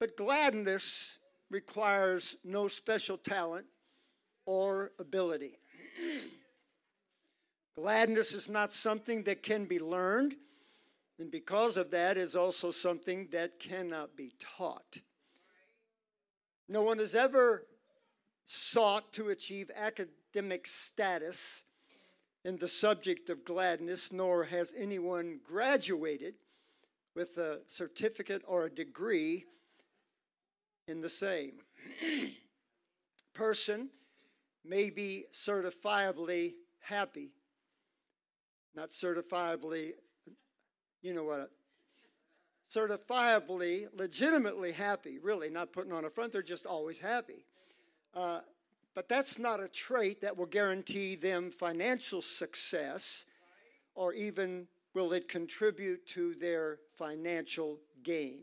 But gladness requires no special talent or ability. Gladness is not something that can be learned, and because of that, is also something that cannot be taught. No one has ever sought to achieve academic status in the subject of gladness, nor has anyone graduated with a certificate or a degree in the same. Person may be certifiably happy, not certifiably, you know what, certifiably, legitimately happy, really, not putting on a front, they're just always happy. Uh, but that's not a trait that will guarantee them financial success or even will it contribute to their financial gain.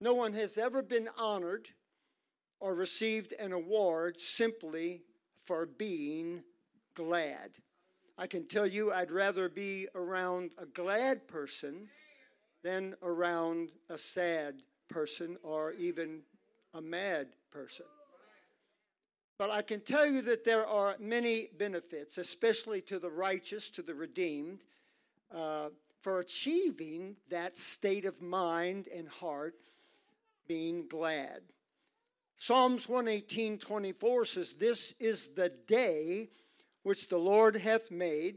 No one has ever been honored or received an award simply for being glad. I can tell you I'd rather be around a glad person than around a sad person or even a mad person. But I can tell you that there are many benefits, especially to the righteous, to the redeemed, uh, for achieving that state of mind and heart, being glad. Psalms 118 24 says, This is the day which the Lord hath made.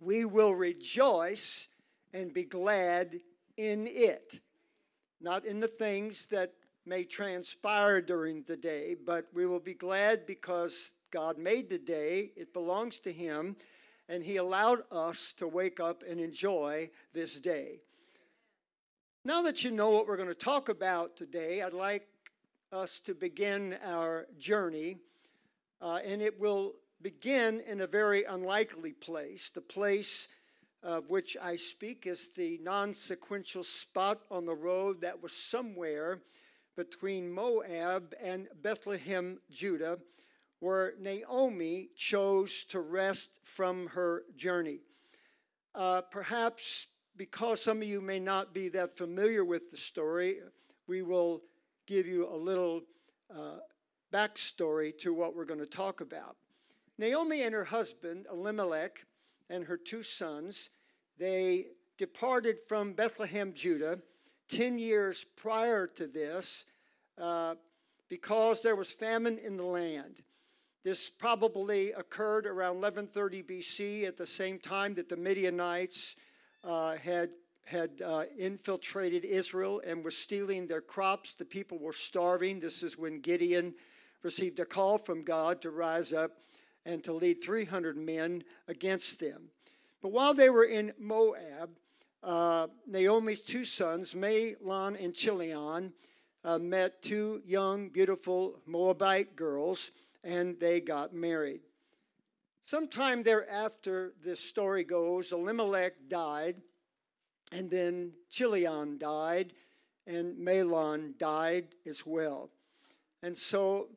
We will rejoice and be glad in it. Not in the things that may transpire during the day, but we will be glad because God made the day, it belongs to Him, and He allowed us to wake up and enjoy this day. Now that you know what we're going to talk about today, I'd like us to begin our journey, uh, and it will begin in a very unlikely place. The place of which I speak is the non sequential spot on the road that was somewhere between Moab and Bethlehem, Judah, where Naomi chose to rest from her journey. Uh, perhaps because some of you may not be that familiar with the story, we will give you a little uh, backstory to what we're going to talk about. Naomi and her husband, Elimelech, and her two sons, they departed from Bethlehem, Judah, 10 years prior to this uh, because there was famine in the land. This probably occurred around 1130 BC at the same time that the Midianites uh, had had uh, infiltrated Israel and were stealing their crops. The people were starving. This is when Gideon received a call from God to rise up and to lead 300 men against them. But while they were in Moab, uh, Naomi's two sons, Mahlon and Chilion, uh, met two young, beautiful Moabite girls, and they got married. Sometime thereafter, this story goes, Elimelech died, and then Chilion died, and Mahlon died as well. And so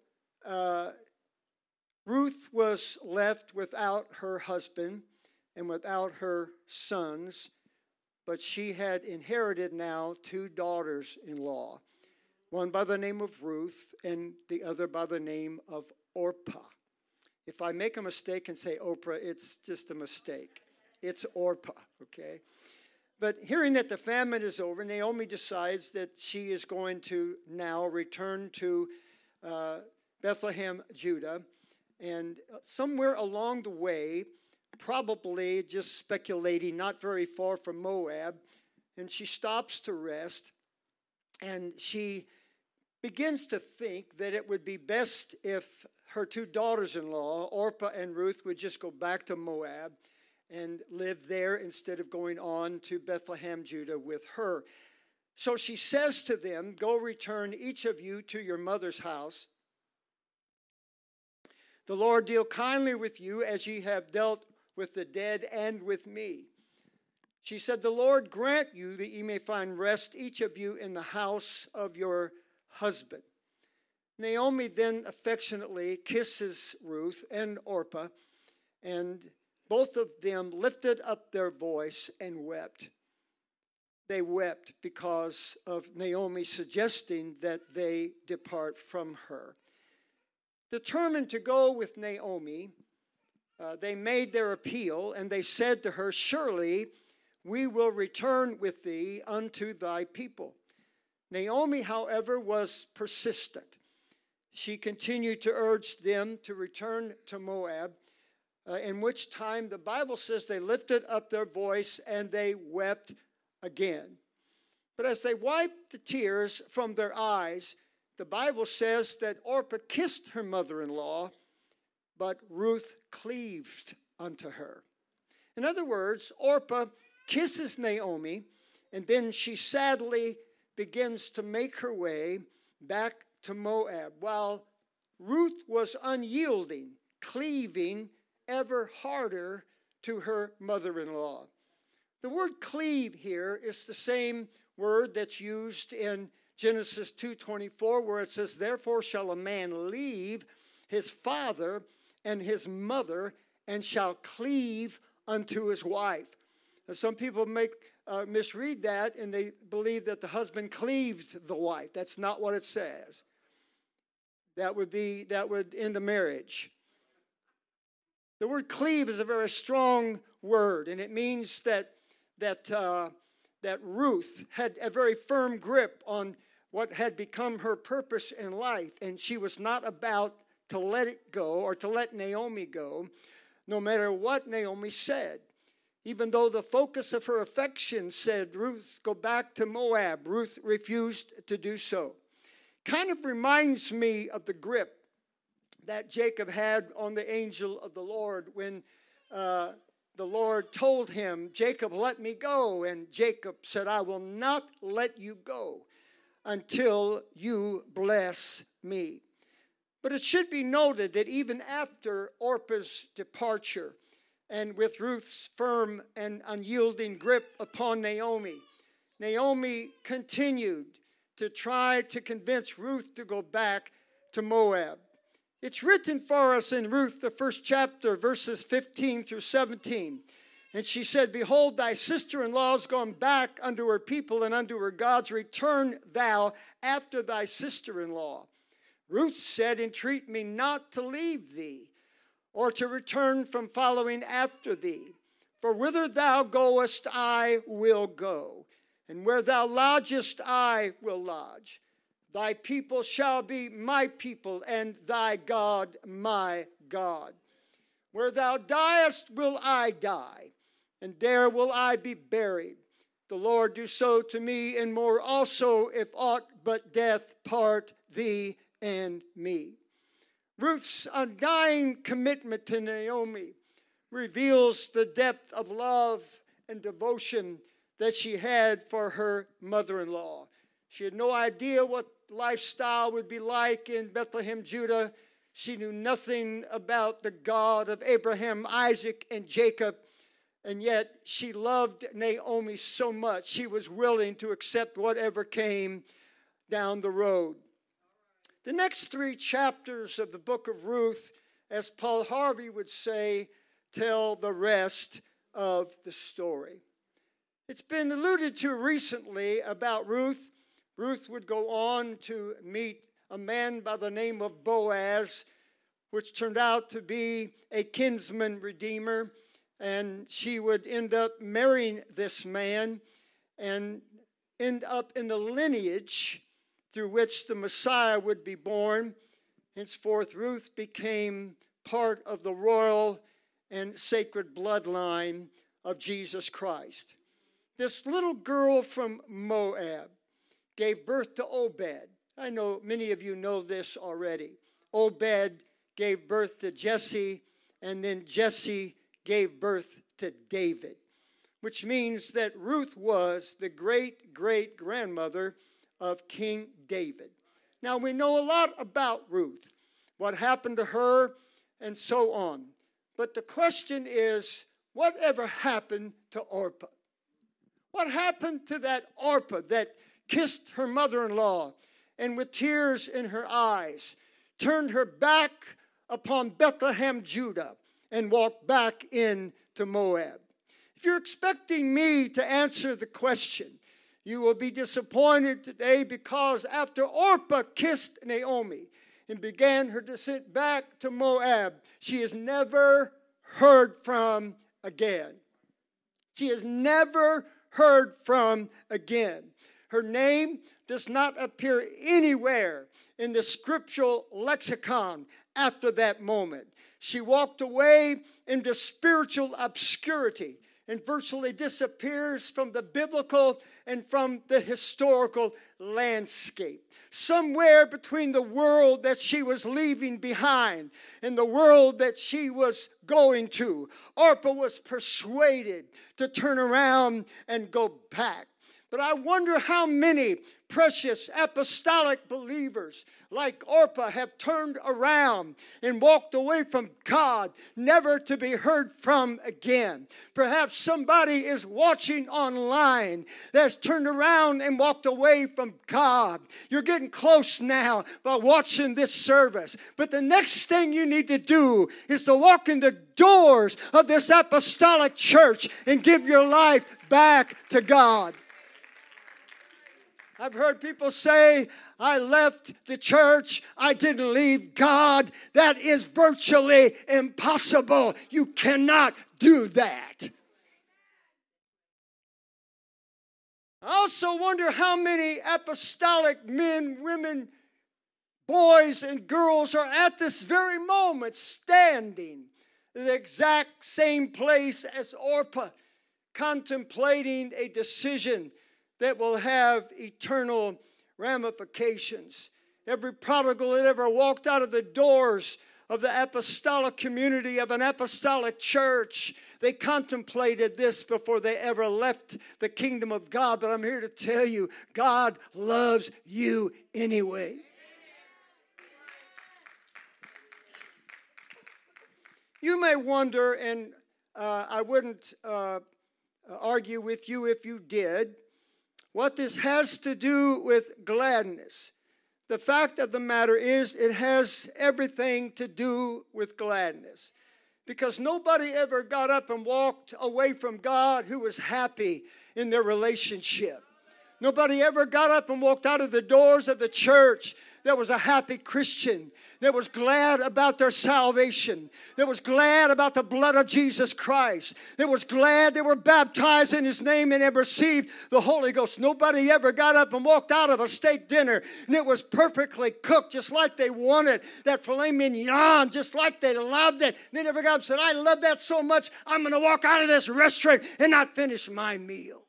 uh, Ruth was left without her husband and without her sons, but she had inherited now two daughters in law, one by the name of Ruth and the other by the name of Orpah. If I make a mistake and say Oprah, it's just a mistake. It's Orpah, okay? But hearing that the famine is over, Naomi decides that she is going to now return to uh, Bethlehem, Judah. And somewhere along the way, probably just speculating, not very far from Moab, and she stops to rest. And she begins to think that it would be best if her two daughters in law, Orpah and Ruth, would just go back to Moab and live there instead of going on to Bethlehem, Judah with her. So she says to them, Go return each of you to your mother's house. The Lord deal kindly with you as ye have dealt with the dead and with me. She said, The Lord grant you that ye may find rest, each of you, in the house of your husband. Naomi then affectionately kisses Ruth and Orpah and both of them lifted up their voice and wept. they wept because of Naomi suggesting that they depart from her. Determined to go with Naomi, uh, they made their appeal and they said to her, Surely we will return with thee unto thy people. Naomi, however, was persistent. She continued to urge them to return to Moab, uh, in which time the Bible says they lifted up their voice and they wept again. But as they wiped the tears from their eyes, the Bible says that Orpah kissed her mother in law, but Ruth cleaved unto her. In other words, Orpah kisses Naomi, and then she sadly begins to make her way back to Moab, while Ruth was unyielding, cleaving ever harder to her mother in law. The word cleave here is the same word that's used in Genesis 2:24 where it says therefore shall a man leave his father and his mother and shall cleave unto his wife. And some people make uh, misread that and they believe that the husband cleaves the wife. That's not what it says. That would be that would end the marriage. The word cleave is a very strong word and it means that that, uh, that Ruth had a very firm grip on what had become her purpose in life, and she was not about to let it go or to let Naomi go, no matter what Naomi said. Even though the focus of her affection said, Ruth, go back to Moab, Ruth refused to do so. Kind of reminds me of the grip that Jacob had on the angel of the Lord when uh, the Lord told him, Jacob, let me go. And Jacob said, I will not let you go until you bless me. But it should be noted that even after Orpah's departure, and with Ruth's firm and unyielding grip upon Naomi, Naomi continued to try to convince Ruth to go back to Moab. It's written for us in Ruth, the first chapter, verses 15 through 17. And she said, Behold, thy sister in law is gone back unto her people and unto her gods. Return thou after thy sister in law. Ruth said, Entreat me not to leave thee, or to return from following after thee. For whither thou goest, I will go, and where thou lodgest, I will lodge. Thy people shall be my people, and thy God my God. Where thou diest, will I die, and there will I be buried. The Lord do so to me, and more also, if aught but death part thee and me. Ruth's undying commitment to Naomi reveals the depth of love and devotion that she had for her mother in law. She had no idea what lifestyle would be like in Bethlehem, Judah. She knew nothing about the God of Abraham, Isaac, and Jacob. And yet she loved Naomi so much, she was willing to accept whatever came down the road. The next three chapters of the book of Ruth, as Paul Harvey would say, tell the rest of the story. It's been alluded to recently about Ruth Ruth would go on to meet a man by the name of Boaz, which turned out to be a kinsman redeemer. And she would end up marrying this man and end up in the lineage through which the Messiah would be born. Henceforth, Ruth became part of the royal and sacred bloodline of Jesus Christ. This little girl from Moab gave birth to Obed. I know many of you know this already. Obed gave birth to Jesse, and then Jesse gave birth to David, which means that Ruth was the great great grandmother of King David. Now we know a lot about Ruth, what happened to her, and so on. But the question is whatever happened to Orpah? What happened to that Orpah that kissed her mother in law, and with tears in her eyes, turned her back upon Bethlehem, Judah, and walked back into Moab. If you're expecting me to answer the question, You will be disappointed today because after Orpah kissed Naomi and began her descent back to Moab, she is never heard from again. She is never heard from again. Her name does not appear anywhere in the scriptural lexicon after that moment. She walked away into spiritual obscurity and virtually disappears from the biblical and from the historical landscape. Somewhere between the world that she was leaving behind and the world that she was going to, Orpah was persuaded to turn around and go back. But I wonder how many precious apostolic believers like Orpah have turned around and walked away from God, never to be heard from again. Perhaps somebody is watching online that's turned around and walked away from God. You're getting close now by watching this service. But the next thing you need to do is to walk in the doors of this apostolic church and give your life back to God. I've heard people say, I left the church, I didn't leave God. That is virtually impossible. You cannot do that. I also wonder how many apostolic men, women, boys, and girls are at this very moment standing in the exact same place as Orpah, contemplating a decision that will have eternal ramifications. Every prodigal that ever walked out of the doors of the apostolic community of an apostolic church, they contemplated this before they ever left the kingdom of God. But I'm here to tell you, God loves you anyway. You may wonder, and uh, I wouldn't uh, argue with you if you did, what this has to do with gladness. The fact of the matter is, it has everything to do with gladness. Because nobody ever got up and walked away from God who was happy in their relationship. Nobody ever got up and walked out of the doors of the church that was a happy Christian that was glad about their salvation, that was glad about the blood of Jesus Christ, that was glad they were baptized in His name and had received the Holy Ghost. Nobody ever got up and walked out of a steak dinner and it was perfectly cooked just like they wanted, that filet mignon just like they loved it. They never got up and said, I love that so much, I'm going to walk out of this restaurant and not finish my meal.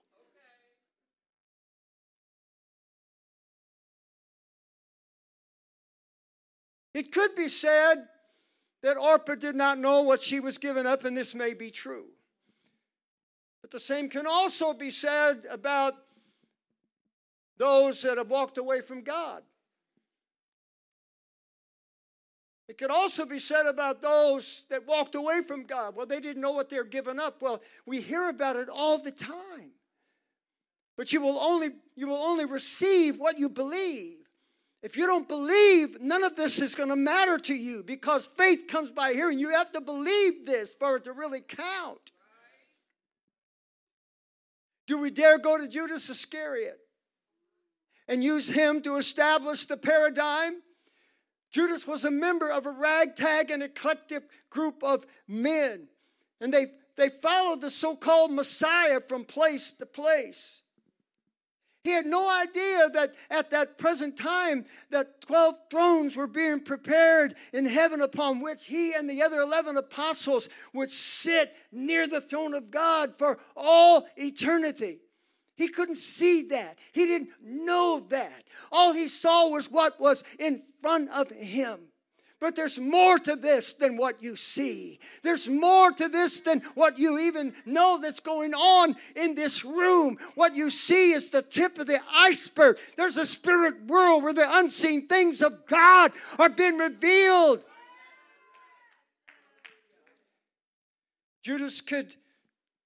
It could be said that Orpah did not know what she was giving up, and this may be true. But the same can also be said about those that have walked away from God. It could also be said about those that walked away from God. Well, they didn't know what they're giving up. Well, we hear about it all the time. But you will only you will only receive what you believe. If you don't believe, none of this is going to matter to you because faith comes by hearing. You have to believe this for it to really count. Do we dare go to Judas Iscariot and use him to establish the paradigm? Judas was a member of a ragtag and eclectic group of men, and they, they followed the so called Messiah from place to place. He had no idea that at that present time that 12 thrones were being prepared in heaven upon which he and the other 11 apostles would sit near the throne of God for all eternity. He couldn't see that. He didn't know that. All he saw was what was in front of him. But there's more to this than what you see. There's more to this than what you even know that's going on in this room. What you see is the tip of the iceberg. There's a spirit world where the unseen things of God are being revealed. Judas could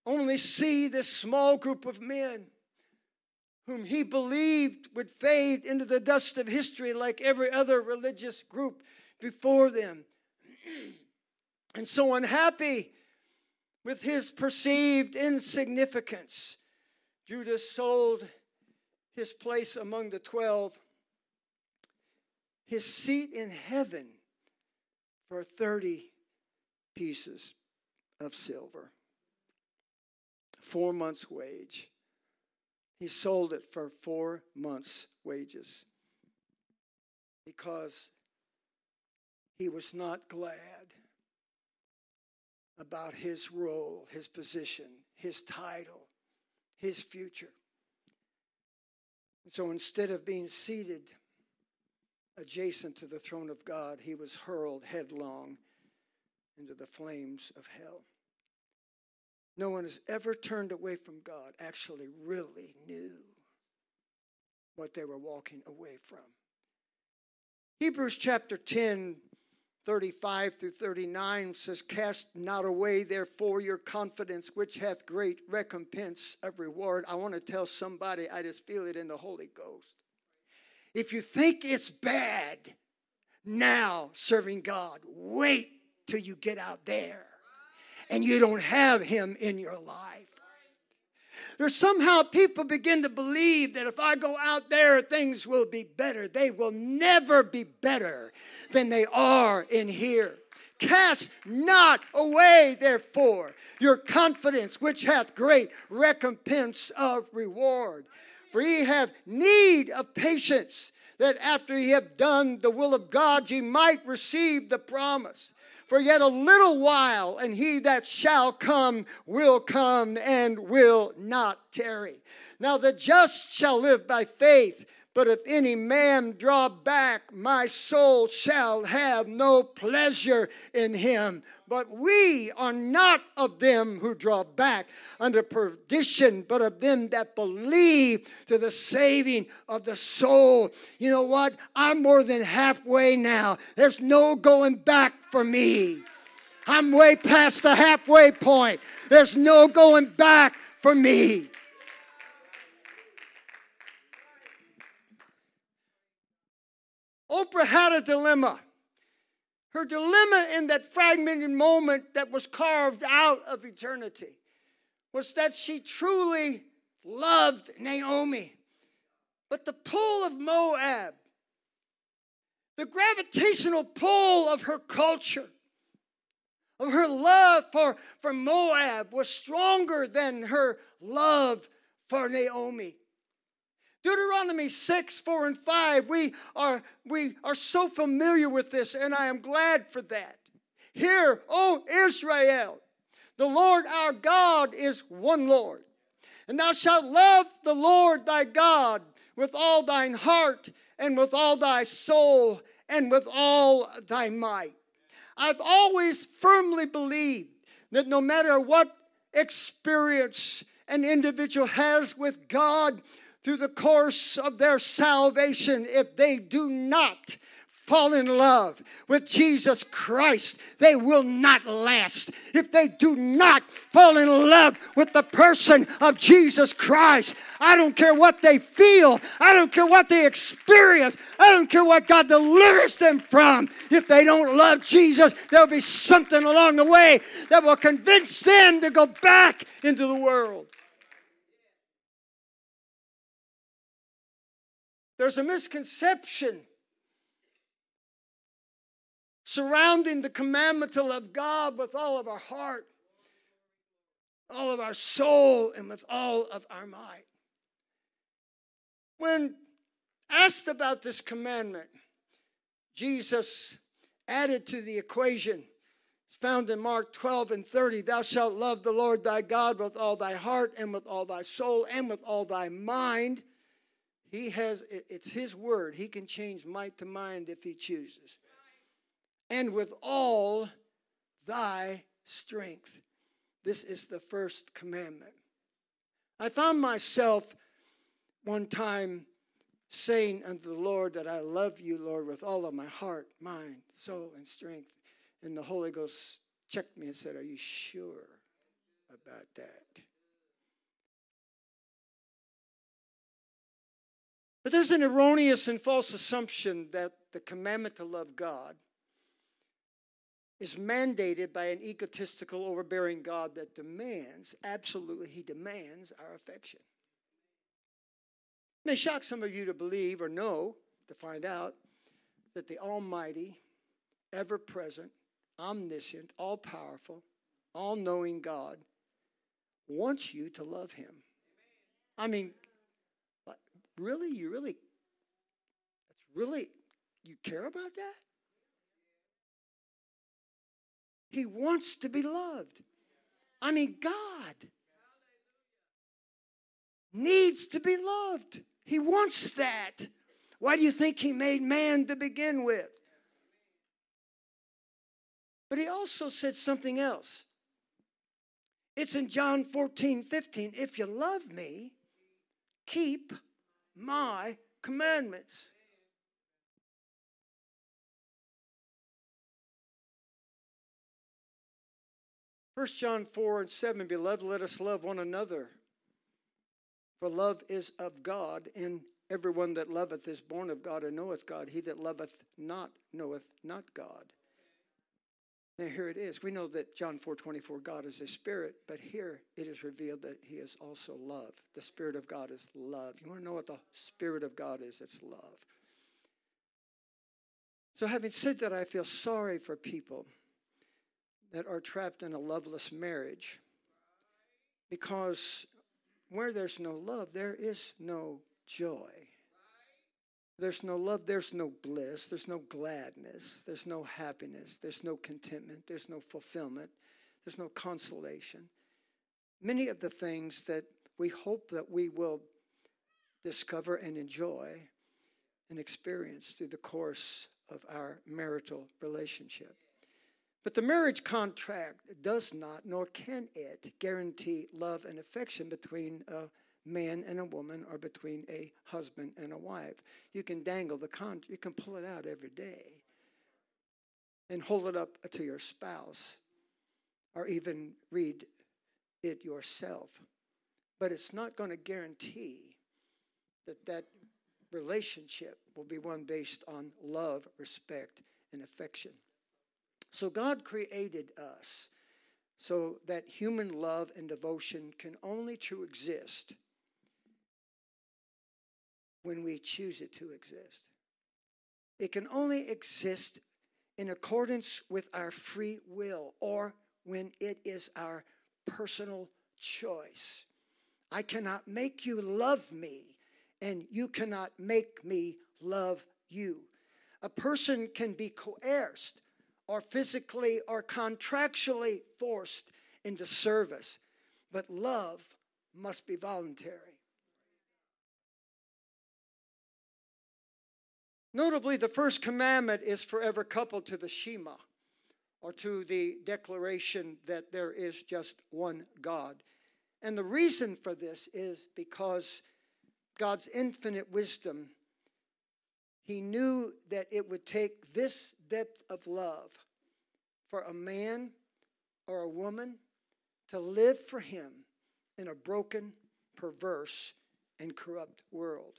only see this small group of men whom he believed would fade into the dust of history like every other religious group before them. and so unhappy with his perceived insignificance, Judas sold his place among the twelve, his seat in heaven for 30 pieces of silver, four months' wage. He sold it for four months' wages because he was not glad about his role, his position, his title, his future. So instead of being seated adjacent to the throne of God, he was hurled headlong into the flames of hell. No one has ever turned away from God, actually, really knew what they were walking away from. Hebrews chapter 10, 35 through 39 says, Cast not away, therefore, your confidence, which hath great recompense of reward. I want to tell somebody, I just feel it in the Holy Ghost. If you think it's bad now serving God, wait till you get out there and you don't have Him in your life. There's somehow people begin to believe that if I go out there, things will be better. They will never be better than they are in here. Cast not away, therefore, your confidence, which hath great recompense of reward. For ye have need of patience, that after ye have done the will of God, ye might receive the promise. For yet a little while, and he that shall come will come and will not tarry. Now the just shall live by faith. But if any man draw back, my soul shall have no pleasure in him. But we are not of them who draw back unto perdition, but of them that believe to the saving of the soul. You know what? I'm more than halfway now. There's no going back for me. I'm way past the halfway point. There's no going back for me. Oprah had a dilemma. Her dilemma in that fragmented moment that was carved out of eternity was that she truly loved Naomi. But the pull of Moab, the gravitational pull of her culture, of her love for, for Moab was stronger than her love for Naomi. Deuteronomy 6, 4, and 5, we are, we are so familiar with this, and I am glad for that. Hear, O Israel, the Lord our God is one Lord. And thou shalt love the Lord thy God with all thine heart, and with all thy soul, and with all thy might. I've always firmly believed that no matter what experience an individual has with God, through the course of their salvation if they do not fall in love with Jesus Christ, they will not last. If they do not fall in love with the person of Jesus Christ, I don't care what they feel, I don't care what they experience, I don't care what God delivers them from. If they don't love Jesus, there'll be something along the way that will convince them to go back into the world. There's a misconception surrounding the commandment to love God with all of our heart, all of our soul, and with all of our might. When asked about this commandment, Jesus added to the equation. It's found in Mark 12 and 30. Thou shalt love the Lord thy God with all thy heart and with all thy soul and with all thy mind he has, it's His word. He can change might to mind if He chooses. And with all thy strength. This is the first commandment. I found myself one time saying unto the Lord that I love you, Lord, with all of my heart, mind, soul, and strength. And the Holy Ghost checked me and said, Are you sure about that? But there's an erroneous and false assumption that the commandment to love God is mandated by an egotistical, overbearing God that demands, absolutely, he demands our affection. It may shock some of you to believe or know, to find out, that the Almighty, ever present, omniscient, all powerful, all knowing God wants you to love Him. I mean, really? You really? That's really, you care about that? He wants to be loved. I mean, God needs to be loved. He wants that. Why do you think He made man to begin with? But He also said something else. It's in John 14, 15. If you love me, keep my commandments. First John 4 and 7, beloved, let us love one another. For love is of God, and everyone that loveth is born of God and knoweth God. He that loveth not knoweth not God. Now here it is. We know that John 4 24, God is a spirit, but here it is revealed that he is also love. The Spirit of God is love. You want to know what the Spirit of God is? It's love. So, having said that, I feel sorry for people that are trapped in a loveless marriage because where there's no love, there is no joy. There's no love, there's no bliss, there's no gladness, there's no happiness, there's no contentment, there's no fulfillment, there's no consolation. Many of the things that we hope that we will discover and enjoy and experience through the course of our marital relationship. But the marriage contract does not, nor can it, guarantee love and affection between a man and a woman or between a husband and a wife. You can dangle the contract, you can pull it out every day and hold it up to your spouse or even read it yourself. But it's not going to guarantee that that relationship will be one based on love, respect, and affection. So God created us so that human love and devotion can only to exist when we choose it to exist. It can only exist in accordance with our free will or when it is our personal choice. I cannot make you love me, and you cannot make me love you. A person can be coerced or physically or contractually forced into service, but love must be voluntary. Notably, the first commandment is forever coupled to the Shema, or to the declaration that there is just one God. And the reason for this is because God's infinite wisdom, He knew that it would take this depth of love for a man or a woman to live for him in a broken, perverse, and corrupt world.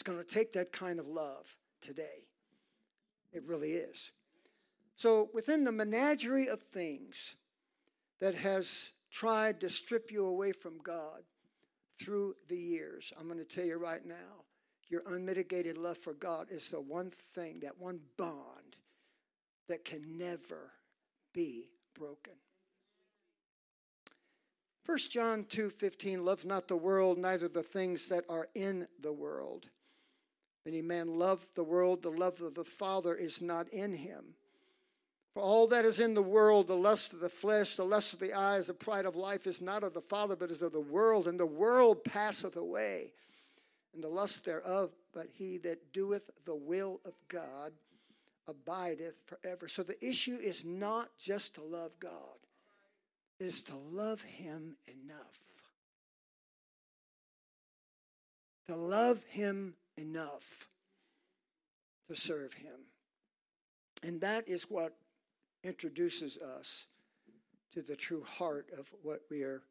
It's going to take that kind of love today. It really is. So, within the menagerie of things that has tried to strip you away from God through the years, I'm going to tell you right now your unmitigated love for God is the one thing, that one bond that can never be broken. 1 John 2:15 love not the world neither the things that are in the world. Any man love the world the love of the Father is not in him. For all that is in the world, the lust of the flesh, the lust of the eyes, the pride of life is not of the Father, but is of the world, and the world passeth away, and the lust thereof, but he that doeth the will of God abideth forever. So the issue is not just to love God, it is to love him enough. To love him enough to serve him. And that is what introduces us to the true heart of what we are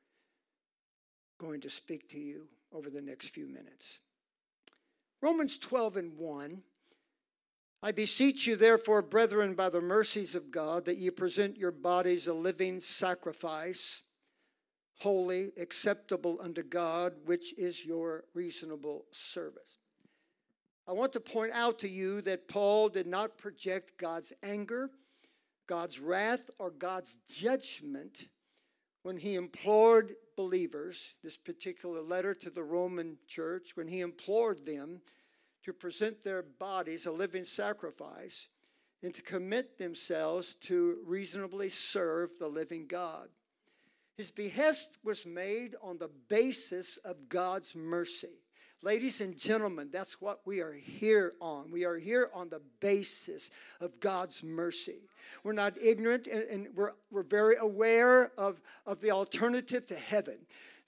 going to speak to you over the next few minutes. Romans 12 and 1. I beseech you, therefore, brethren, by the mercies of God, that ye present your bodies a living sacrifice, holy, acceptable unto God, which is your reasonable service. I want to point out to you that Paul did not project God's anger, God's wrath, or God's judgment when he implored believers, this particular letter to the Roman church, when he implored them to present their bodies a living sacrifice and to commit themselves to reasonably serve the living God. His behest was made on the basis of God's mercy. Ladies and gentlemen, that's what we are here on. We are here on the basis of God's mercy. We're not ignorant and, and, we're, we're very aware of, of the alternative to heaven.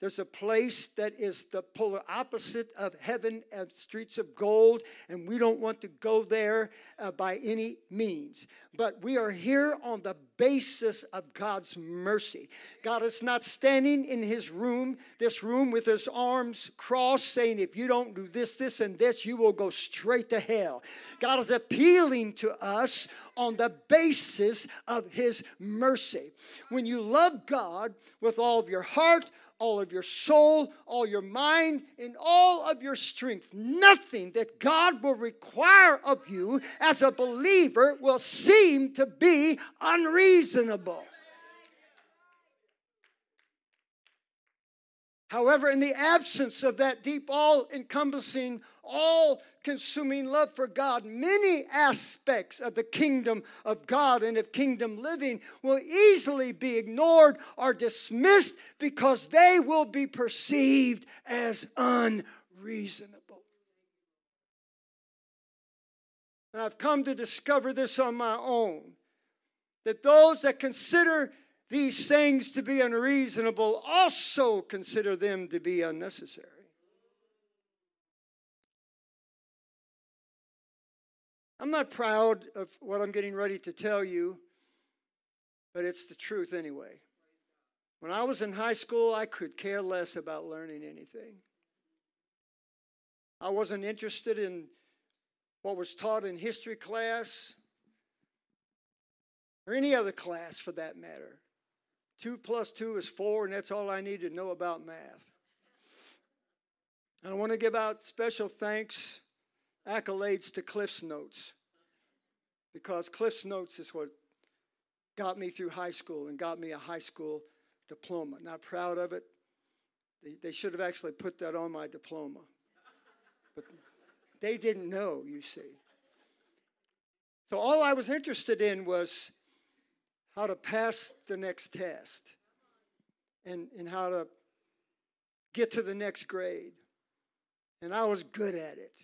There's a place that is the polar opposite of heaven and streets of gold, and we don't want to go there uh, by any means. But we are here on the basis of God's mercy. God is not standing in his room, this room with his arms crossed, saying, If you don't do this, this, and this, you will go straight to hell. God is appealing to us on the basis of his mercy. When you love God with all of your heart, all of your soul, all your mind, and all of your strength. Nothing that God will require of you as a believer will seem to be unreasonable. However, in the absence of that deep, all encompassing, all consuming love for God, many aspects of the kingdom of God and of kingdom living will easily be ignored or dismissed because they will be perceived as unreasonable. And I've come to discover this on my own that those that consider these things to be unreasonable also consider them to be unnecessary. I'm not proud of what I'm getting ready to tell you, but it's the truth anyway. When I was in high school, I could care less about learning anything. I wasn't interested in what was taught in history class or any other class for that matter. Two plus two is four, and that's all I need to know about math. I want to give out special thanks, accolades to Cliff's Notes, because Cliff's Notes is what got me through high school and got me a high school diploma. Not proud of it. They, they should have actually put that on my diploma. But they didn't know, you see. So all I was interested in was how to pass the next test and, and how to get to the next grade. And I was good at it.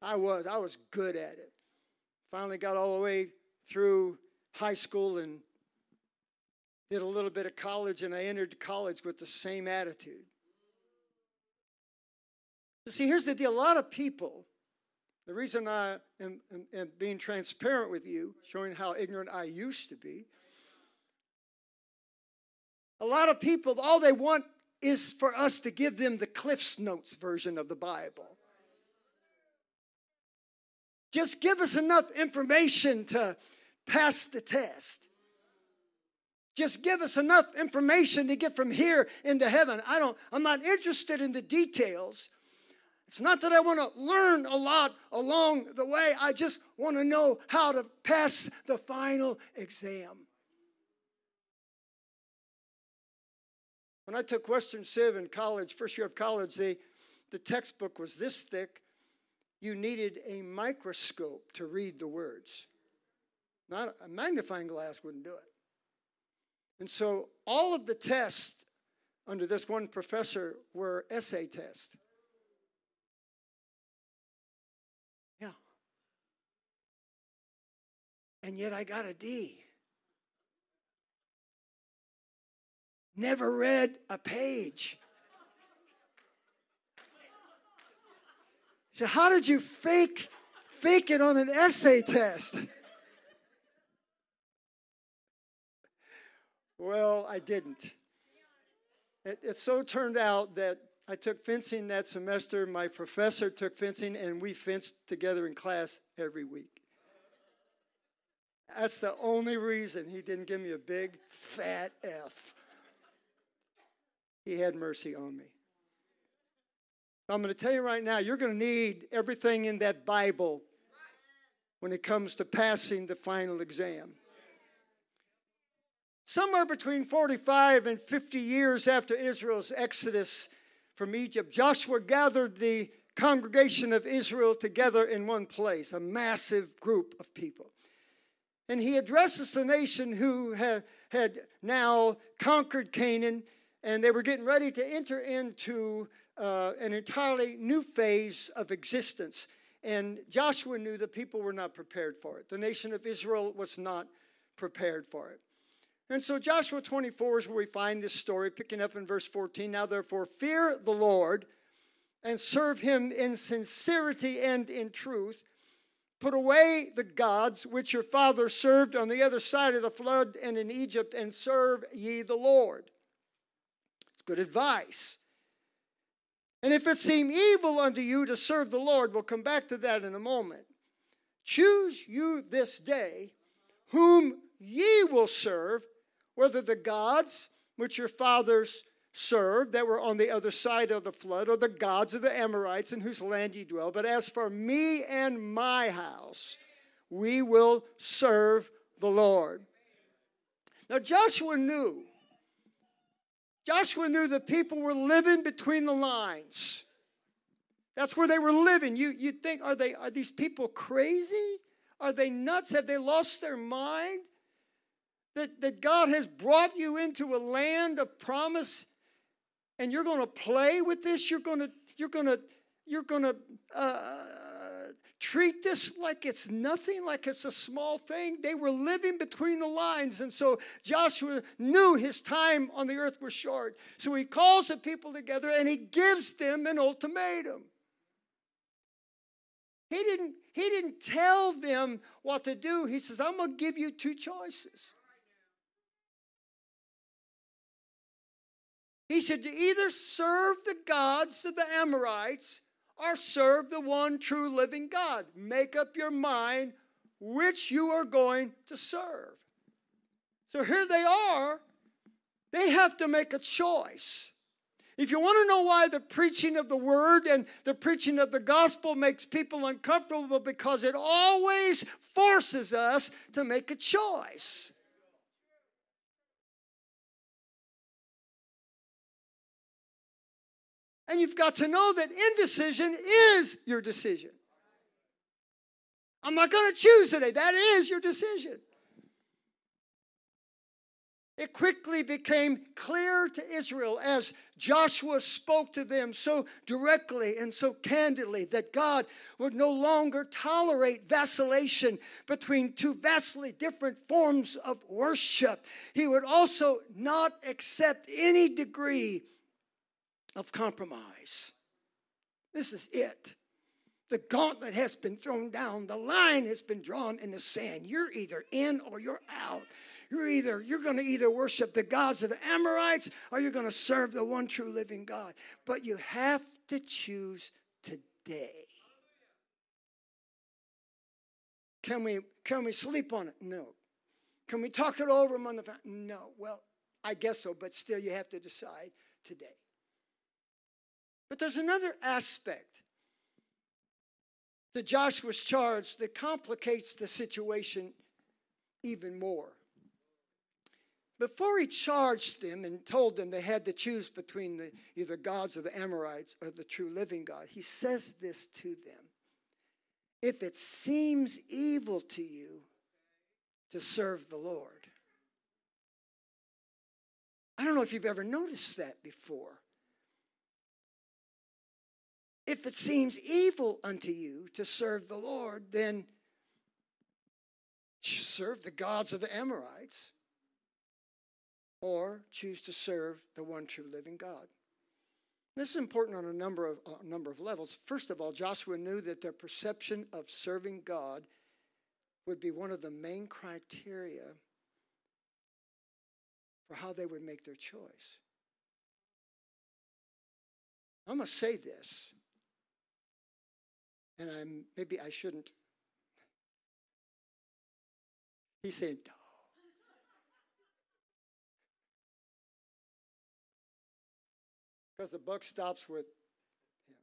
I was. I was good at it. Finally got all the way through high school and did a little bit of college, and I entered college with the same attitude. See, here's the deal a lot of people, the reason I am, am, am being transparent with you, showing how ignorant I used to be, a lot of people, all they want is for us to give them the Cliff's Notes version of the Bible. Just give us enough information to pass the test. Just give us enough information to get from here into heaven. I don't, I'm not interested in the details. It's not that I want to learn a lot along the way. I just want to know how to pass the final exam. When I took Western Civ in college, first year of college, they, the textbook was this thick. You needed a microscope to read the words. Not a magnifying glass wouldn't do it. And so all of the tests under this one professor were essay tests. And yet I got a D. never read a page. So how did you fake fake it on an essay test? Well, I didn't. It, it, so turned out that I took fencing that semester. My professor took fencing, and we fenced together in class every week. That's the only reason he didn't give me a big fat F. He had mercy on me. I'm going to tell you right now, you're going to need everything in that Bible when it comes to passing the final exam. Somewhere between 45 and 50 years after Israel's exodus from Egypt, Joshua gathered the congregation of Israel together in one place, a massive group of people. And he addresses the nation who had, had now conquered Canaan and they were getting ready to enter into uh, an entirely new phase of existence. And Joshua knew the people were not prepared for it. The nation of Israel was not prepared for it. And so, Joshua 24 is where we find this story, picking up in verse 14. Now, therefore, fear the Lord and serve him in sincerity and in truth. Put away the gods which your father served on the other side of the flood and in Egypt, and serve ye the Lord. It's good advice. And if it seem evil unto you to serve the Lord, we'll come back to that in a moment. Choose you this day whom ye will serve, whether the gods which your fathers served that were on the other side of the flood, or the gods of the Amorites in whose land ye dwell. But as for me and my house, we will serve the Lord. Now Joshua knew Joshua knew the people were living between the lines. That's where they were living. You, you think, are, they, are these people crazy? Are they nuts? Have they lost their mind? That, that God has brought you into a land of promise and you're going to play with this? You're going to, you're going to, you're going to, uh, treat this like it's nothing, like it's a small thing. They were living between the lines. And so Joshua knew his time on the earth was short. So he calls the people together and he gives them an ultimatum. He didn't, he didn't tell them what to do. He says, I'm going to give you two choices. He said, You either serve the gods of the Amorites or serve the one true living God. Make up your mind which you are going to serve. So here they are. They have to make a choice. If you want to know why the preaching of the word and the preaching of the gospel makes people uncomfortable, because it always forces us to make a choice. And you've got to know that indecision is your decision. I'm not going to choose today. That is your decision. It quickly became clear to Israel as Joshua spoke to them so directly and so candidly that God would no longer tolerate vacillation between two vastly different forms of worship. He would also not accept any degree of compromise. This is it. The gauntlet has been thrown down. The line has been drawn in the sand. You're either in or you're out. You're either you're going to either worship the gods of the Amorites or you're going to serve the one true living God. But you have to choose today. Can we can we sleep on it? No. Can we talk it over on the no. Well, I guess so, but still you have to decide today. But there's another aspect that Joshua's charge that complicates the situation even more. Before he charged them and told them they had to choose between the, either gods of the Amorites or the true living God, he says this to them If it seems evil to you to serve the Lord, I don't know if you've ever noticed that before. If it seems evil unto you to serve the Lord, then serve the gods of the Amorites or choose to serve the one true living God. This is important on a number of a number of levels. First of all, Joshua knew that their perception of serving God would be one of the main criteria for how they would make their choice. I'm going to say this and I'm maybe I shouldn't. He said, no. because the buck stops with him.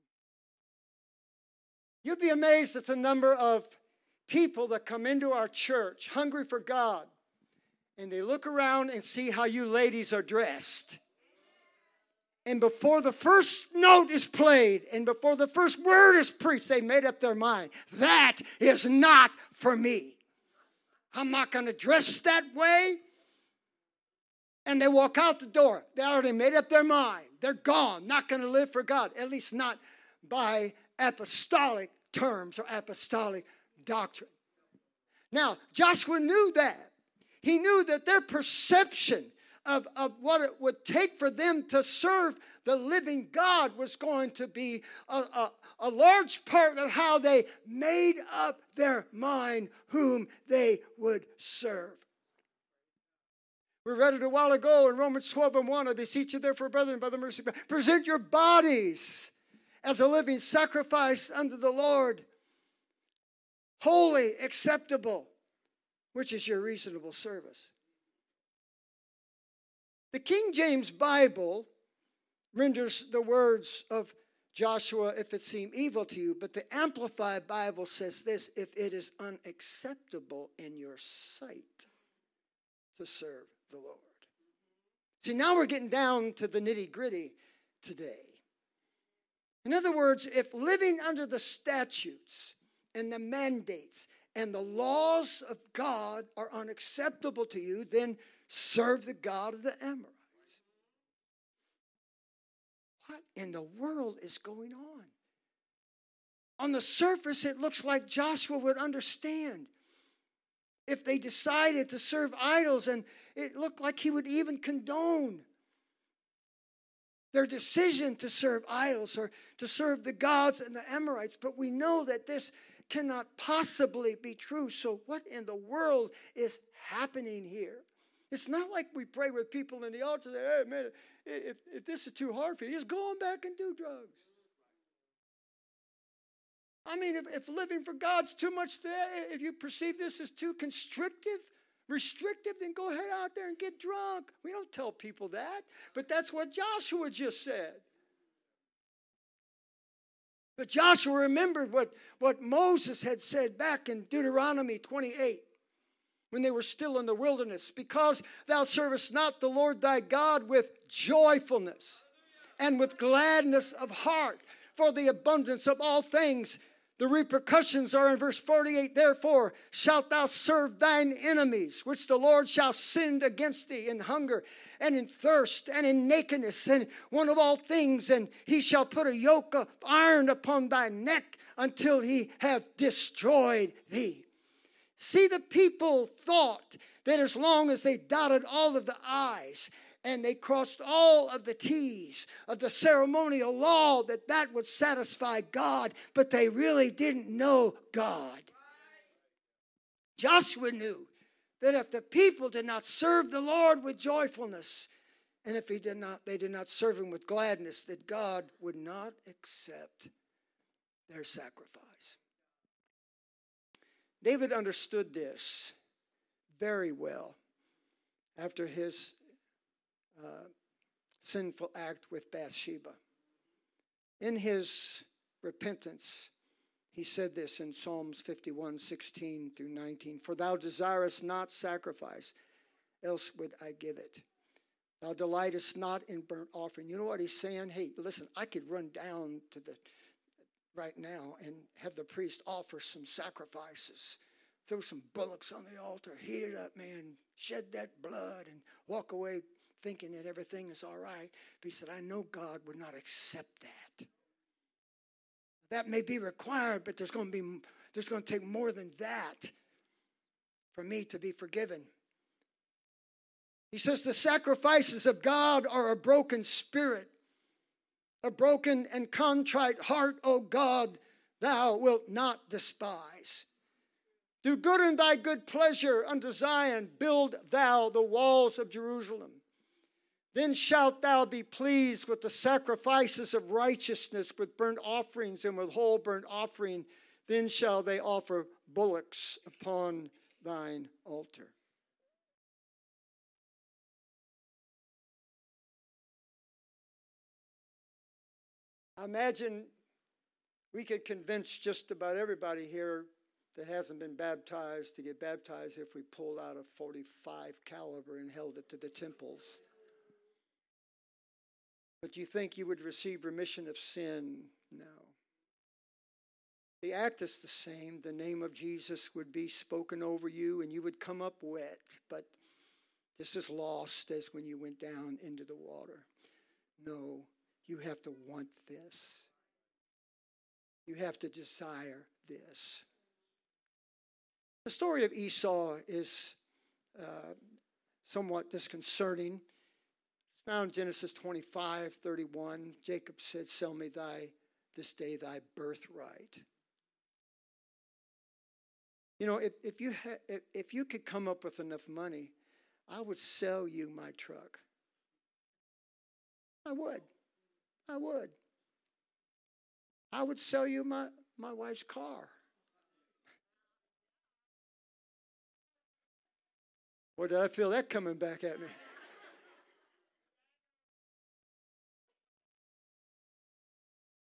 You'd be amazed at the number of people that come into our church hungry for God, and they look around and see how you ladies are dressed. And before the first note is played and before the first word is preached, they made up their mind. That is not for me. I'm not going to dress that way. And they walk out the door. They already made up their mind. They're gone, not going to live for God, at least not by apostolic terms or apostolic doctrine. Now, Joshua knew that. He knew that their perception of, of what it would take for them to serve the living God was going to be a, a, a large part of how they made up their mind whom they would serve. We read it a while ago in Romans 12 and 1. I beseech you, therefore, brethren, by the mercy of God, present your bodies as a living sacrifice unto the Lord, holy, acceptable, which is your reasonable service. The King James Bible renders the words of Joshua, if it seem evil to you, but the Amplified Bible says this if it is unacceptable in your sight to serve the Lord. See, now we're getting down to the nitty gritty today. In other words, if living under the statutes and the mandates and the laws of God are unacceptable to you, then serve the God of the Amorites. What in the world is going on? On the surface, it looks like Joshua would understand if they decided to serve idols, and it looked like he would even condone their decision to serve idols or to serve the gods and the Amorites. But we know that this cannot possibly be true. So, what in the world is happening here? It's not like we pray with people in the altar that, hey, man, if, if this is too hard for you, just go on back and do drugs. I mean, if, if living for God's too much, if you perceive this as too constrictive, restrictive, then go ahead out there and get drunk. We don't tell people that, but that's what Joshua just said. But Joshua remembered what, what Moses had said back in Deuteronomy 28 when they were still in the wilderness, because thou servest not the Lord thy God with joyfulness and with gladness of heart for the abundance of all things. The repercussions are in verse 48 Therefore shalt thou serve thine enemies, which the Lord shall send against thee in hunger and in thirst and in nakedness and one of all things, and he shall put a yoke of iron upon thy neck until he have destroyed thee. See, the people thought that as long as they dotted all of the I's and they crossed all of the T's of the ceremonial law, that that would satisfy God, but they really didn't know God. Joshua knew that if the people did not serve the Lord with joyfulness, and if he did not, they did not serve him with gladness, that God would not accept their sacrifice. David understood this very well after his uh, sinful act with Bathsheba. In his repentance, he said this in Psalms 51 16 through 19 For thou desirest not sacrifice, else would I give it. Thou delightest not in burnt offering. You know what he's saying? Hey, listen, I could run down to the right now and have the priest offer some sacrifices. Throw some bullocks on the altar, heat it up, man, shed that blood, and walk away thinking that everything is all right. But he said, I know God would not accept that. That may be required, but there's going to be there's going to take more than that for me to be forgiven. He says the sacrifices of God are a broken spirit, a broken and contrite heart, O God, thou wilt not despise. Do good in thy good pleasure unto Zion, build thou the walls of Jerusalem. Then shalt thou be pleased with the sacrifices of righteousness, with burnt offerings and with whole burnt offering. Then shall they offer bullocks upon thine altar. I imagine we could convince just about everybody here that hasn't been baptized to get baptized if we pulled out a 45 caliber and held it to the temples. But you think you would receive remission of sin? No. The act is the same. The name of Jesus would be spoken over you and you would come up wet, but this is lost as when you went down into the water. No, you have to want this. You have to desire this. The story of Esau is uh, somewhat disconcerting. It's found in Genesis 25 31. Jacob said, Sell me thy this day thy birthright. You know, if, if, you ha- if, if you could come up with enough money, I would sell you my truck. I would. I would. I would sell you my, my wife's car. Boy, did I feel that coming back at me.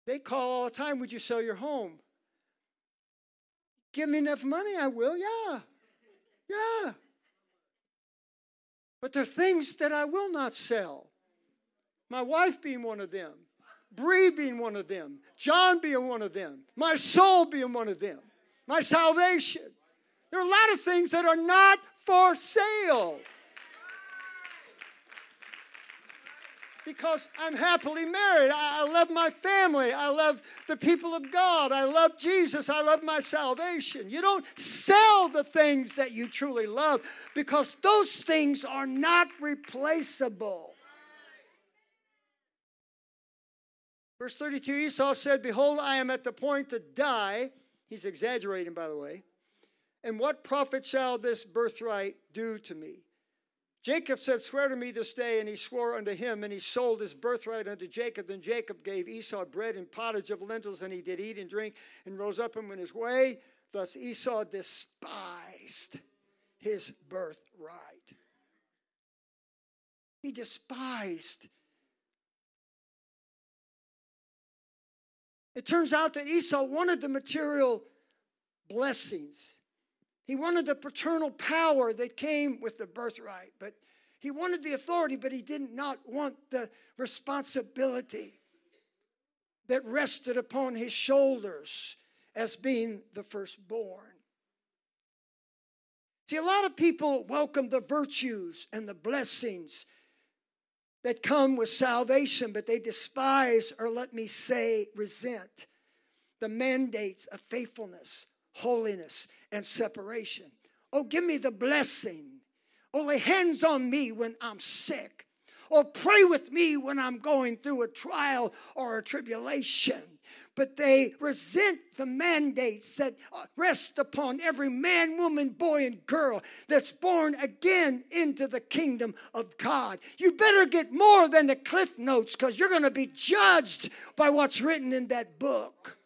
they call all the time, Would you sell your home? Give me enough money, I will, yeah. Yeah. But there are things that I will not sell. My wife being one of them, Bree being one of them, John being one of them, my soul being one of them, my salvation. There are a lot of things that are not for sale. because I'm happily married. I, love my family. I love the people of God. I love Jesus. I love my salvation. You don't sell the things that you truly love because those things are not replaceable. Verse 32 Esau said, Behold, I am at the point to die. He's exaggerating, by the way. And what profit shall this birthright do to me? Jacob said, Swear to me this day. And he swore unto him, and he sold his birthright unto Jacob. Then Jacob gave Esau bread and pottage of lentils, and he did eat and drink, and rose up and went his way. Thus Esau despised his birthright. He despised. It turns out that Esau wanted the material blessings. He wanted the paternal power that came with the birthright, but he wanted the authority, but he did not want the responsibility that rested upon his shoulders as being the firstborn. See, a lot of people welcome the virtues and the blessings that come with salvation, but they despise, or let me say, resent the mandates of faithfulness, holiness, and separation. Oh, give me the blessing. Oh, lay hands on me when I'm sick. Or pray with me when I'm going through a trial or a tribulation. But they resent the mandates that uh, rest upon every man, woman, boy, and girl that's born again into the kingdom of God. You better get more than the cliff notes because you're going to be judged by what's written in that book.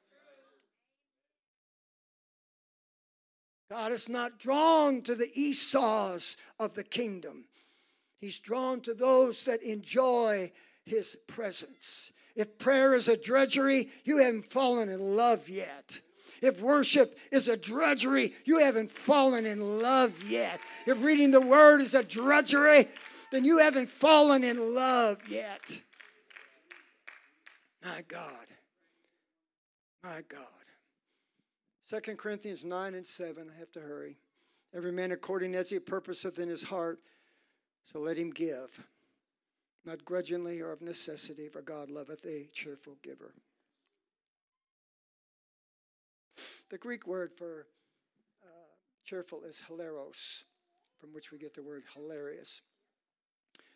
God is not drawn to the Esau's of the kingdom. He's drawn to those that enjoy his presence. If prayer is a drudgery, you haven't fallen in love yet. If worship is a drudgery, you haven't fallen in love yet. If reading the word is a drudgery, then you haven't fallen in love yet. My God. My God. 2 Corinthians 9 and 7, I have to hurry. Every man according as he purposeth in his heart, so let him give, not grudgingly or of necessity, for God loveth a cheerful giver. The Greek word for uh, cheerful is hilaros, from which we get the word hilarious.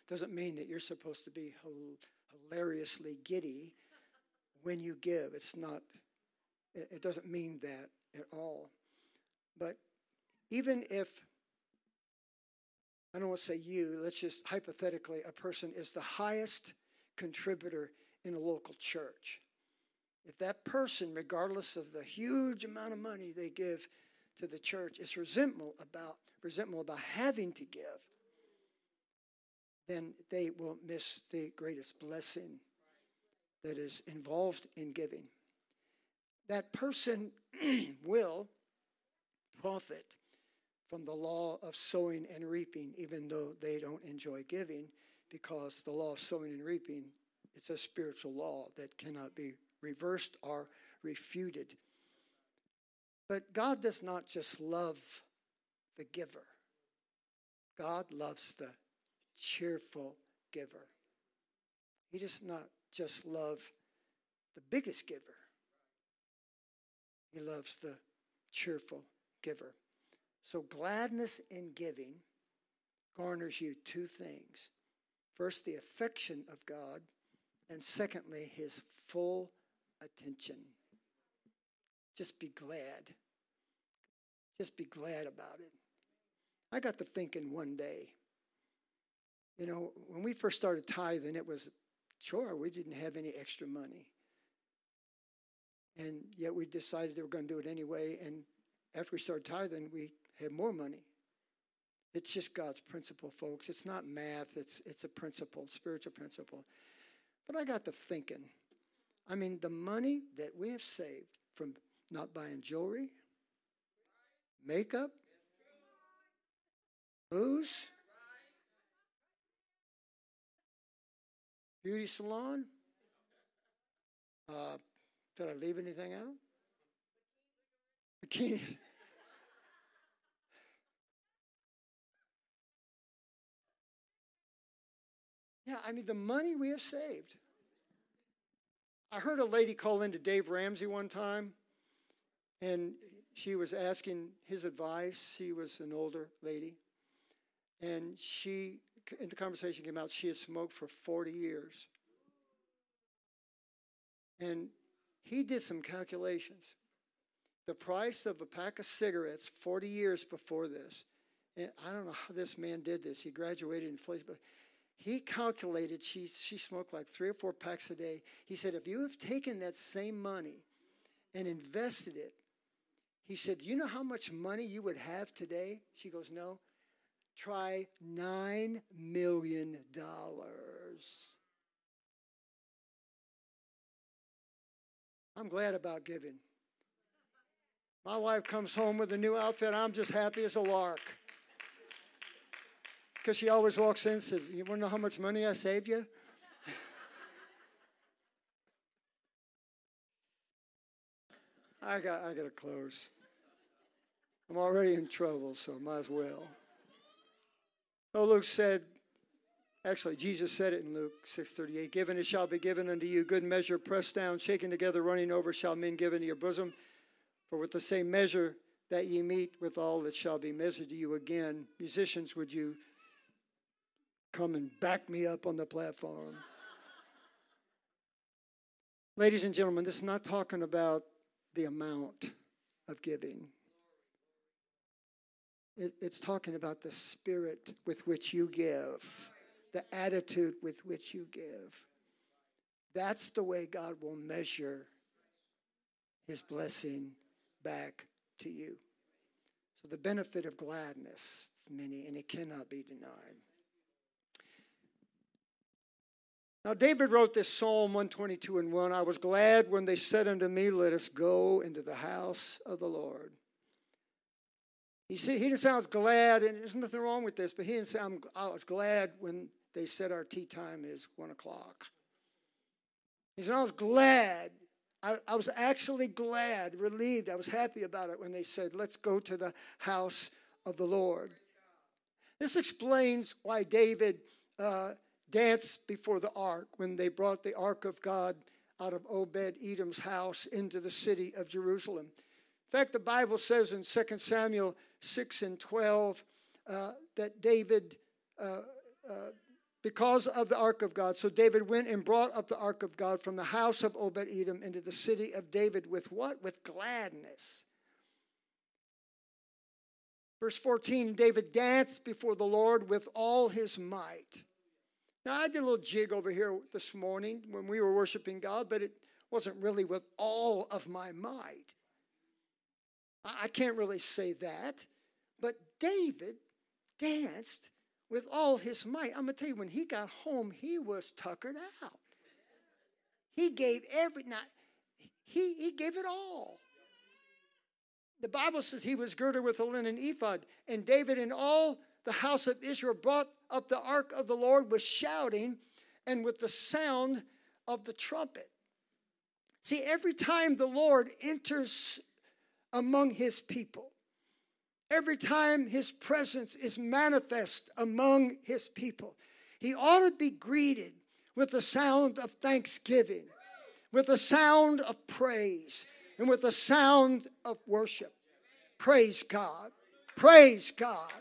Doesn't mean that you're supposed to be hilariously giddy when you give. It's not, it doesn't mean that at all. But even if, I don't want to say you, let's just hypothetically, a person is the highest contributor in a local church. If that person, regardless of the huge amount of money they give to the church, is resentful about resentful about having to give, then they will miss the greatest blessing that is involved in giving, that person will profit from the law of sowing and reaping, even though they don't enjoy giving, because the law of sowing and reaping it's a spiritual law that cannot be reversed or refuted. But God does not just love the giver. God loves the cheerful giver. He does not just love the biggest giver. He loves the cheerful giver. So, gladness in giving garners you two things. First, the affection of God, and secondly, his full attention. Just be glad. Just be glad about it. I got to thinking one day, you know, when we first started tithing, it was sure we didn't have any extra money. And yet we decided we were going to do it anyway. And after we started tithing, we had more money. It's just God's principle, folks. It's not math, it's, it's a principle, spiritual principle. But I got to thinking I mean, the money that we have saved from not buying jewelry, makeup, booze, beauty salon. Uh, did I leave anything out? Bikini. Yeah, I mean, the money we have saved. I heard a lady call into Dave Ramsey one time, and she was asking his advice. She was an older lady. And she, in the conversation came out, she had smoked for 40 years. And he did some calculations. The price of a pack of cigarettes 40 years before this, and I don't know how this man did this. He graduated in inflation, but he calculated she, she smoked like three or four packs a day. He said, if you have taken that same money and invested it, he said, you know how much money you would have today? She goes, no. Try $9 million. I'm glad about giving. My wife comes home with a new outfit. I'm just happy as a lark. Because she always walks in and says, You want to know how much money I saved you? I got, I got to close. I'm already in trouble, so might as well. Oh, Luke said, actually, Jesus said it in Luke 6:38. Given it shall be given unto you, good measure, pressed down, shaken together, running over, shall men give into your bosom. For with the same measure that ye meet with all, it shall be measured to you again. Musicians, would you come and back me up on the platform. Ladies and gentlemen, this is not talking about the amount of giving. It, it's talking about the spirit with which you give, the attitude with which you give. That's the way God will measure his blessing back to you. So, the benefit of gladness is many, and it cannot be denied. Now, David wrote this Psalm 122 and 1 I was glad when they said unto me, Let us go into the house of the Lord. He said, He didn't sound glad, and there's nothing wrong with this, but he didn't say, I was glad when they said our tea time is one o'clock. He said, I was glad. I, I was actually glad, relieved. I was happy about it when they said, Let's go to the house of the Lord. This explains why David. Uh, danced before the ark when they brought the ark of God out of Obed Edom's house into the city of Jerusalem. In fact, the Bible says in 2 Samuel 6 and 12 uh, that David, uh, uh, because of the ark of God, so David went and brought up the ark of God from the house of Obed Edom into the city of David with what? With gladness. Verse 14 David danced before the Lord with all his might. Now, I did a little jig over here this morning when we were worshiping God, but it wasn't really with all of my might. I can't really say that. But David danced with all his might. I'm going to tell you, when he got home, he was tuckered out. He gave every not he, he gave it all. The Bible says he was girded with a linen ephod, and David and all the house of Israel brought up the ark of the Lord with shouting and with the sound of the trumpet. See, every time the Lord enters among his people, every time his presence is manifest among his people, he ought to be greeted with the sound of thanksgiving, with the sound of praise, and with the sound of worship. Praise God. Praise God.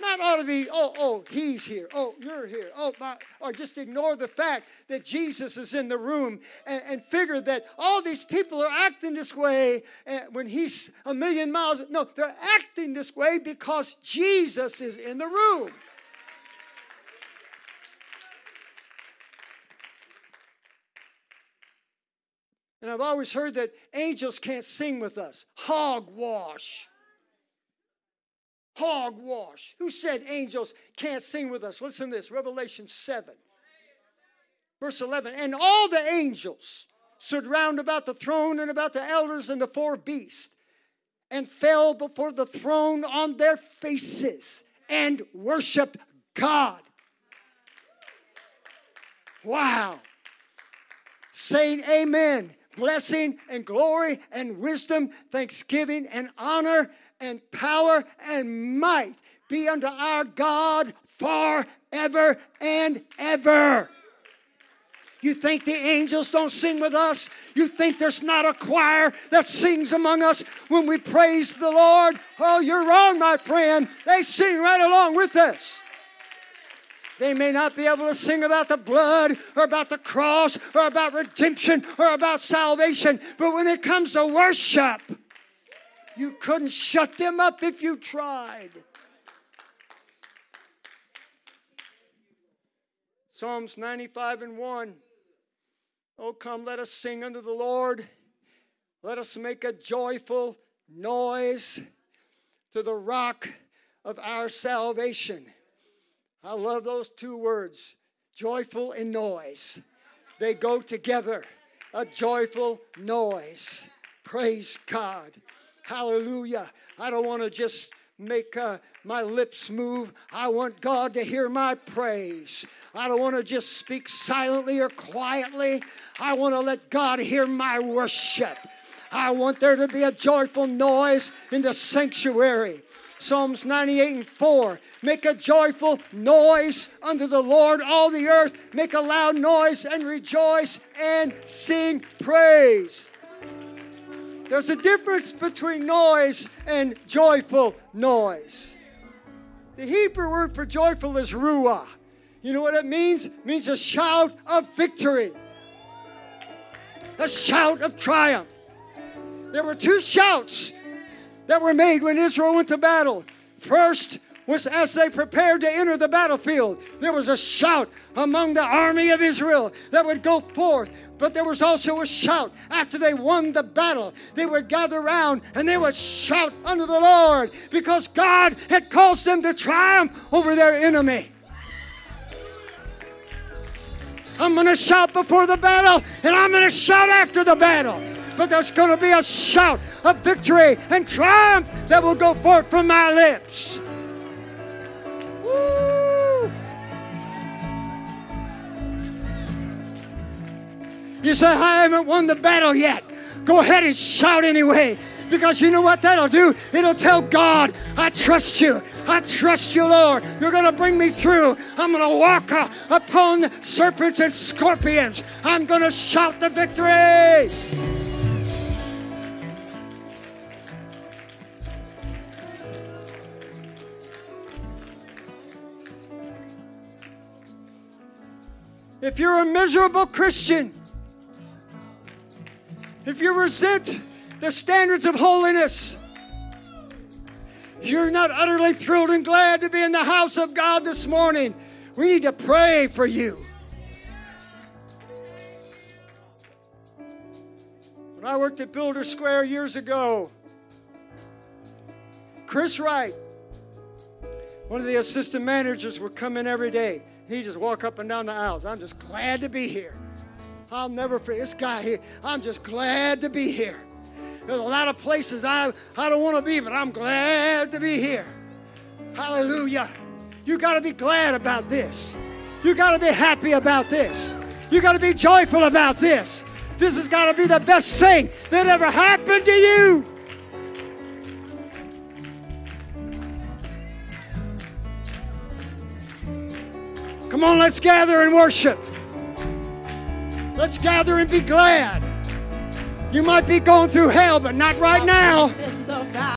Not ought to be, oh, oh, he's here. Oh, you're here. Oh, my, or just ignore the fact that Jesus is in the room and, and figure that all these people are acting this way eh, when he's a million miles. No, they're acting this way because Jesus is in the room. And I've always heard that angels can't sing with us. Hogwash. Hogwash. Who said angels can't sing with us? Listen to this Revelation 7, verse 11. And all the angels stood round about the throne and about the elders and the four beasts and fell before the throne on their faces and worshiped God. Wow. Saying amen blessing and glory and wisdom, thanksgiving and honor and power and might be unto our God forever and ever. You think the angels don't sing with us? You think there's not a choir that sings among us when we praise the Lord? Oh, you're wrong, my friend. They sing right along with us. They may not be able to sing about the blood or about the cross or about redemption or about salvation, but when it comes to worship, you couldn't shut them up if you tried. Psalms 95 and 1. Oh, come, let us sing unto the Lord. Let us make a joyful noise to the rock of our salvation. I love those two words joyful and noise. They go together. A joyful noise. Praise God. Hallelujah. I don't want to just make uh, my lips move. I want God to hear my praise. I don't want to just speak silently or quietly. I want to let God hear my worship. I want there to be a joyful noise in the sanctuary. Psalms 98 and 4. Make a joyful noise unto the Lord, all the earth. Make a loud noise and rejoice and sing praise. There's a difference between noise and joyful noise. The Hebrew word for joyful is ruah. You know what it means? It means a shout of victory, a shout of triumph. There were two shouts that were made when Israel went to battle. First was as they prepared to enter the battlefield, there was a shout among the army of Israel that would go forth. But there was also a shout after they won the battle. They would gather around and they would shout unto the Lord because God had caused them to triumph over their enemy. I'm going to shout before the battle and I'm going to shout after the battle but there's going to be a shout of victory and triumph that will go forth from my lips. You say, I haven't won the battle yet. Go ahead and shout anyway. Because you know what that'll do? It'll tell God, I trust you. I trust you, Lord. You're going to bring me through. I'm going to walk upon serpents and scorpions. I'm going to shout the victory. if you're a miserable Christian, if you resent the standards of holiness, you're not utterly thrilled and glad to be in the house of God this morning. We need to pray for you. When I worked at Builder Square years ago, Chris Wright, one of the assistant managers, would come in every day He just walk up and down the aisles. I'm just glad to be here. I'll never forget this guy here. I'm just glad to be here. There's a lot of places I, I don't want to be, but I'm glad to be here. Hallelujah. You got to be glad about this. You got to be happy about this. You got to be joyful about this. This has got to be the best thing that ever happened to you. Come on, let's gather and worship. Let's gather and be glad. You might be going through hell, but not right now.